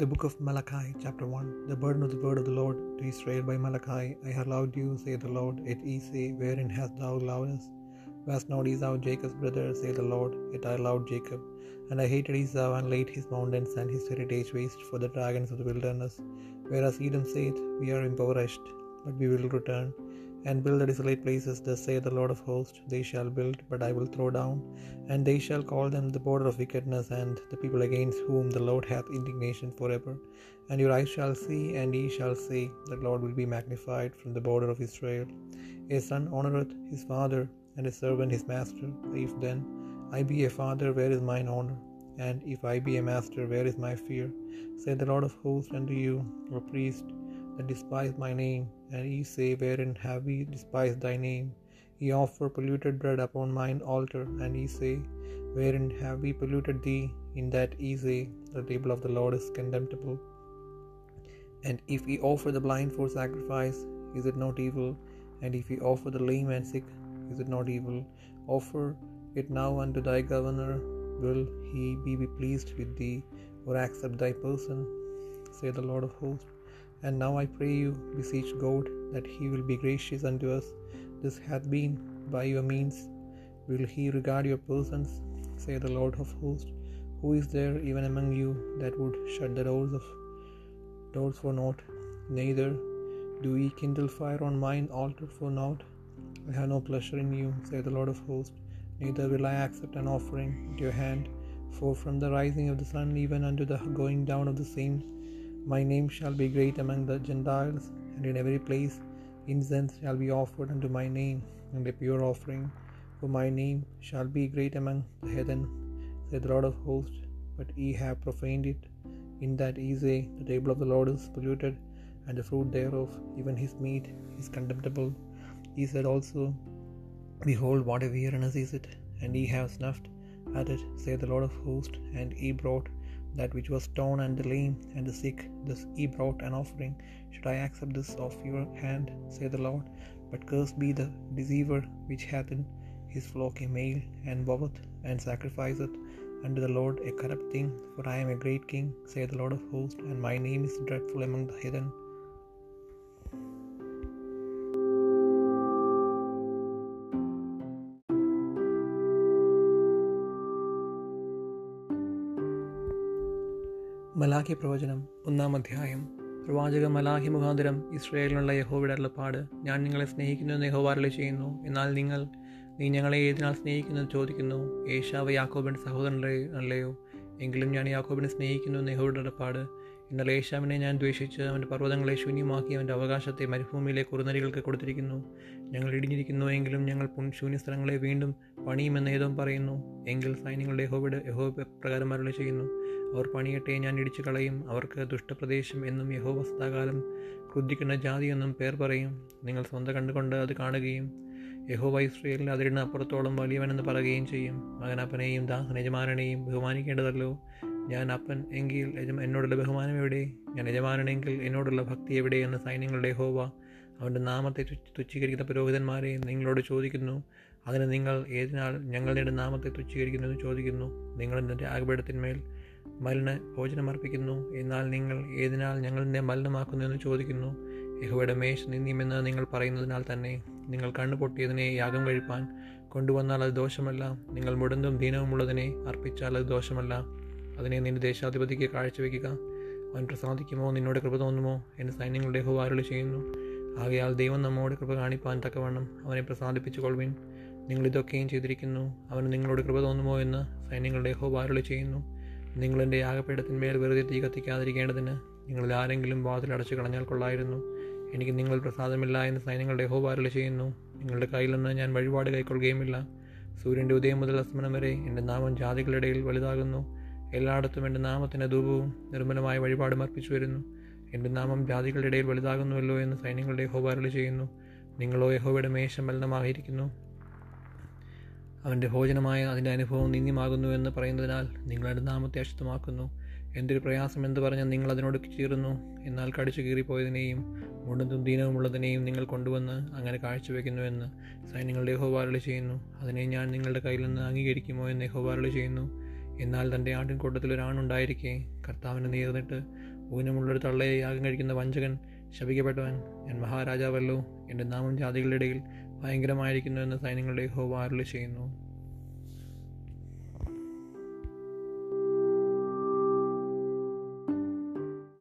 The book of Malachi, chapter 1 The burden of the word of the Lord to Israel by Malachi. I have loved you, say the Lord. Yet ye say, Wherein hast thou loved us? Wast not Esau Jacob's brother, say the Lord. Yet I loved Jacob. And I hated Esau, and laid his mountains and his heritage waste for the dragons of the wilderness. Whereas Edom saith, We are impoverished, but we will return and build the desolate places, thus saith the Lord of hosts, they shall build, but I will throw down, and they shall call them the border of wickedness, and the people against whom the Lord hath indignation forever. And your eyes shall see, and ye shall say, The Lord will be magnified from the border of Israel. A son honoureth his father, and a servant his master. If then I be a father, where is mine honour? And if I be a master, where is my fear? Saith the Lord of hosts unto you, O priest, that despise my name, and ye say, Wherein have we despised thy name? Ye offer polluted bread upon mine altar, and ye say, Wherein have we polluted thee? In that ye say, The table of the Lord is contemptible. And if ye offer the blind for sacrifice, is it not evil? And if ye offer the lame and sick, is it not evil? Offer it now unto thy governor. Will he be pleased with thee, or accept thy person? Say the Lord of hosts. And now I pray you, beseech God, that he will be gracious unto us. This hath been by your means. Will he regard your persons? Say the Lord of hosts. Who is there even among you that would shut the doors of doors for naught? Neither do ye kindle fire on mine altar for naught. I have no pleasure in you, say the Lord of hosts. Neither will I accept an offering at your hand. For from the rising of the sun even unto the going down of the same, my name shall be great among the Gentiles, and in every place incense shall be offered unto my name, and a pure offering. For my name shall be great among the heathen, saith the Lord of hosts. But ye have profaned it, in that ye say, The table of the Lord is polluted, and the fruit thereof, even his meat, is contemptible. He said also, Behold, what a weariness is it, and ye have snuffed at it, saith the Lord of hosts, and ye brought that which was torn and the lame and the sick, this ye brought an offering. Should I accept this of your hand, saith the Lord? But cursed be the deceiver which hath in his flock a male, and voweth and sacrificeth unto the Lord a corrupt thing. For I am a great king, saith the Lord of hosts, and my name is dreadful among the heathen. Malachi പ്രവചനം ഒന്നാം അധ്യായം. പ്രവാചക മലാഖി മുഖാന്തരം ഇസ്രയേലിനുള്ള യഹോവയുടെ അരുളപ്പാട് ഞാൻ നിങ്ങളെ സ്നേഹിക്കുന്നു എന്ന് യഹോവാരളി ചെയ്യുന്നു. എന്നാൽ നിങ്ങൾ നീ ഞങ്ങളെ ഏതിനാൾ സ്നേഹിക്കുന്നു എന്ന് ചോദിക്കുന്നു? ഏഷാവ് യാക്കോബിന്റെ സഹോദരനല്ലേ അല്ലയോ? എങ്കിലും ഞാൻ യാക്കോബിനെ സ്നേഹിക്കുന്നു എന്ന് യഹോവയുടെ അരുളപ്പാട്. എന്നാൽ ഏഷാവിനെ ഞാൻ ദ്വേഷിച്ച് അവന്റെ പർവതങ്ങളെ ശൂന്യമാക്കി അവന്റെ അവകാശത്തെ മരുഭൂമിയിലെ കുറുനരികൾക്ക് കൊടുത്തിരിക്കുന്നു. ഞങ്ങൾ ഇടിഞ്ഞിരിക്കുന്നു എങ്കിലും ഞങ്ങൾ ശൂന്യ സ്ഥലങ്ങളെ വീണ്ടും പണിയുമെന്ന് ഏതോ പറയുന്നു. എങ്കിൽ സൈന്യങ്ങളുടെ യഹോവിടെ യഹോവ പ്രകാരം അരുളി ചെയ്യുന്നു. അവർ പണിയട്ടെ ഞാൻ ഇടിച്ചു കളയും. അവർക്ക് ദുഷ്ടപ്രദേശം എന്നും യഹോവ സദാകാലം ക്രുദ്ധിക്കുന്ന ജാതിയെന്നും പേർ പറയും. നിങ്ങൾ സ്വന്തം കണ്ടുകൊണ്ട് അത് കാണുകയും യഹോവ ഇസ്രയേലിൽ അതിരുന്ന അപ്പുറത്തോളം വലിയവനെന്ന് പറയുകയും ചെയ്യും. മകനപ്പനെയും ദാസൻ യജമാനനെയും ബഹുമാനിക്കേണ്ടതല്ലോ. ഞാൻ അപ്പൻ എങ്കിൽ എന്നോടുള്ള ബഹുമാനം എവിടെ? ഞാൻ യജമാനെങ്കിൽ എന്നോടുള്ള ഭക്തി എവിടെ? എന്ന് സൈന്യങ്ങളുടെ യഹോവ അവന്റെ നാമത്തെ തുച്ഛീകരിക്കുന്ന പുരോഹിതന്മാരെ നിങ്ങളോട് ചോദിക്കുന്നു. അതിന് നിങ്ങൾ ഏതിനാൾ ഞങ്ങളുടെ നാമത്തെ തുച്ഛീകരിക്കുന്നു എന്ന് ചോദിക്കുന്നു. നിങ്ങൾ എന്റെ ആഗപീഠത്തിന്മേൽ മലിന ഭോജനമർപ്പിക്കുന്നു. എന്നാൽ നിങ്ങൾ ഏതിനാൽ ഞങ്ങൾ നിന്നെ മലിനമാക്കുന്നു എന്ന് ചോദിക്കുന്നു? യഹോയുടെ മേശ നിന്നിയുമെന്ന് നിങ്ങൾ പറയുന്നതിനാൽ തന്നെ നിങ്ങൾ കണ്ണു പൊട്ടിയതിനെ യാഗം കഴിപ്പാൻ കൊണ്ടുവന്നാൽ അത് ദോഷമല്ല. നിങ്ങൾ മുടന്തും ദീനവുമുള്ളതിനെ അർപ്പിച്ചാൽ അത് ദോഷമല്ല. അതിനെ നിന്റെ ദേശാധിപതിക്ക് കാഴ്ചവെക്കുക അവൻ പ്രസാദിക്കുമോ? നിന്നോട് കൃപ തോന്നുമോ? എന്ന് സൈന്യങ്ങളുടെ ഹോവാരുളി ചെയ്യുന്നു. ആകയാൽ ദൈവം നമ്മോട് കൃപ കാണിപ്പാൻ തക്കവണ്ണം അവനെ പ്രസാദിപ്പിച്ചു കൊള്ളുവിൻ നിങ്ങൾ ഇതൊക്കെയും ചെയ്തിരിക്കുന്നു. അവന് നിങ്ങളോട് കൃപ തോന്നുമോ എന്ന് സൈന്യങ്ങളുടെ ഹോവാരുളി ചെയ്യുന്നു. നിങ്ങൾ എന്റെ യാഗപീഠത്തിന്മേൽ വെറുതെ തീ കത്തിക്കാതിരിക്കേണ്ടതിന് നിങ്ങളിൽ ആരെങ്കിലും വാതിൽ അടച്ചു കളഞ്ഞാൽ കൊള്ളായിരുന്നു. എനിക്ക് നിങ്ങൾ പ്രസാദമില്ല എന്ന് സൈന്യങ്ങളുടെ ഹോവാരുളി ചെയ്യുന്നു. നിങ്ങളുടെ കയ്യിൽ നിന്ന് ഞാൻ വഴിപാട് കൈക്കൊള്ളുകയുമില്ല. സൂര്യന്റെ ഉദയം മുതൽ അസ്മനം വരെ എന്റെ നാമം ജാതികളുടെ ഇടയിൽ വലുതാകുന്നു. എല്ലായിടത്തും എന്റെ നാമത്തിന് ധൂപവും നിർമ്മലമായ വഴിപാടും അർപ്പിച്ചു വരുന്നു. എന്റെ നാമം ജാതികളുടെ ഇടയിൽ വലുതാകുന്നുവല്ലോ എന്ന് സൈന്യങ്ങളുടെ യഹോബാരളി ചെയ്യുന്നു. നിങ്ങളോ യഹോവയുടെ മേശം മലിനമായിരിക്കുന്നു. അവന്റെ ഭോജനമായ അതിന്റെ അനുഭവം നിന്ദ്യമാകുന്നു പറയുന്നതിനാൽ നിങ്ങളുടെ നാമത്തെ അശുദ്ധമാക്കുന്നു. എന്തൊരു പ്രയാസം എന്ന് പറഞ്ഞ് നിങ്ങൾ അതിനോട് ചീറുന്നു എന്നാൽ കടിച്ചു കീറിപ്പോയതിനെയും മുണ്ടും ദീനവുമുള്ളതിനെയും നിങ്ങൾ കൊണ്ടുവന്ന് അങ്ങനെ കാഴ്ചവെക്കുന്നുവെന്ന് സൈന്യങ്ങളുടെ യഹോവാരളി ചെയ്യുന്നു. അതിനെ ഞാൻ നിങ്ങളുടെ കയ്യിൽ നിന്ന് അംഗീകരിക്കുമോ എന്ന് യഹോവാരളി ചെയ്യുന്നു. എന്നാൽ തന്റെ ആട്ടിൻകൂട്ടത്തിൽ ഒരാണുണ്ടായിരിക്കെ കർത്താവിന് നേർന്നിട്ട് ഊനമുള്ളൊരു തള്ളയെ യാഗം കഴിക്കുന്ന വഞ്ചകൻ ശപിക്കപ്പെട്ടവൻ. ഞാൻ മഹാരാജാവല്ലോ. എന്റെ നാമം ജാതികളുടെ ഇടയിൽ ഭയങ്കരമായിരിക്കുന്നു എന്ന് സൈന്യങ്ങളുടെ ഹോവ അരുളി ചെയ്യുന്നു.